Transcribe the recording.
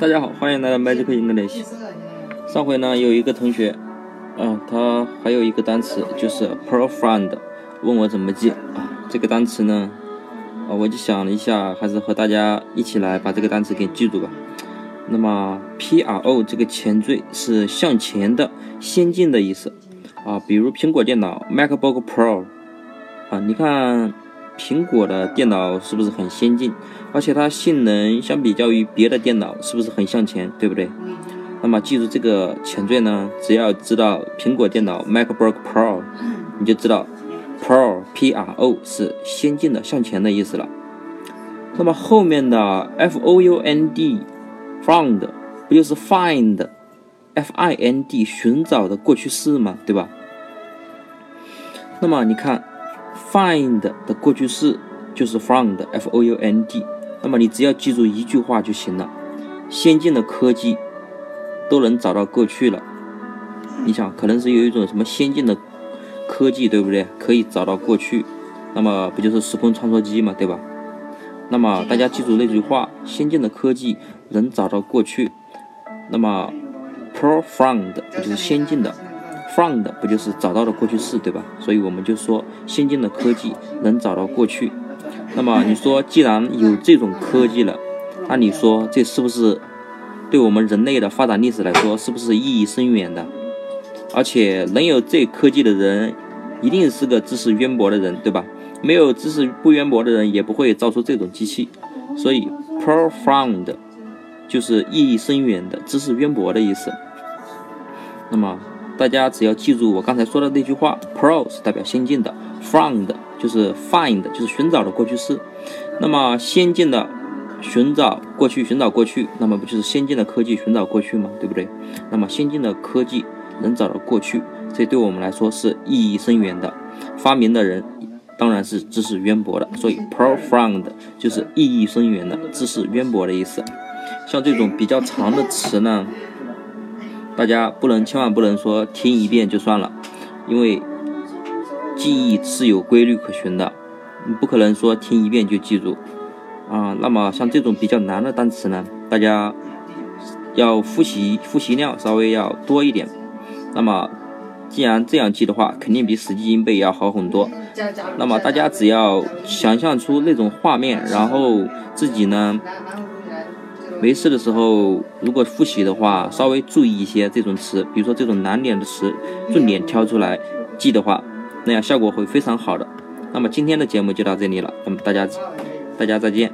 大家好，欢迎来到 Magic English。上回呢，有一个同学，嗯，他还有一个单词就是 profound，问我怎么记啊。这个单词呢，啊，我就想了一下，还是和大家一起来把这个单词给记住吧。那么 pro 这个前缀是向前的、先进的意思啊。比如苹果电脑 MacBook Pro，啊，你看。苹果的电脑是不是很先进？而且它性能相比较于别的电脑是不是很向前？对不对？那么记住这个前缀呢，只要知道苹果电脑 MacBook Pro，你就知道 Pro P R O 是先进的、向前的意思了。那么后面的 F O U N D found 不就是 find F I N D 寻找的过去式嘛，对吧？那么你看。Find 的过去式就是 found，f o u n d。那么你只要记住一句话就行了：先进的科技都能找到过去了。你想，可能是有一种什么先进的科技，对不对？可以找到过去，那么不就是时空穿梭机嘛，对吧？那么大家记住那句话：先进的科技能找到过去。那么 profound 就是先进的。Found 不就是找到的过去式对吧？所以我们就说先进的科技能找到过去。那么你说既然有这种科技了，那你说这是不是对我们人类的发展历史来说是不是意义深远的？而且能有这科技的人，一定是个知识渊博的人对吧？没有知识不渊博的人也不会造出这种机器。所以 profound 就是意义深远的、知识渊博的意思。那么。大家只要记住我刚才说的那句话，pro 是代表先进的，found 就是 find 就是寻找的过去式。那么先进的寻找过去，寻找过去，那么不就是先进的科技寻找过去吗？对不对？那么先进的科技能找到过去，这对我们来说是意义深远的。发明的人当然是知识渊博的，所以 profound 就是意义深远的、知识渊博的意思。像这种比较长的词呢？大家不能，千万不能说听一遍就算了，因为记忆是有规律可循的，你不可能说听一遍就记住啊。那么像这种比较难的单词呢，大家要复习，复习量稍微要多一点。那么既然这样记的话，肯定比死记硬背要好很多。那么大家只要想象出那种画面，然后自己呢。没事的时候，如果复习的话，稍微注意一些这种词，比如说这种难点的词，重点挑出来记的话，那样效果会非常好的。那么今天的节目就到这里了，那么大家，大家再见。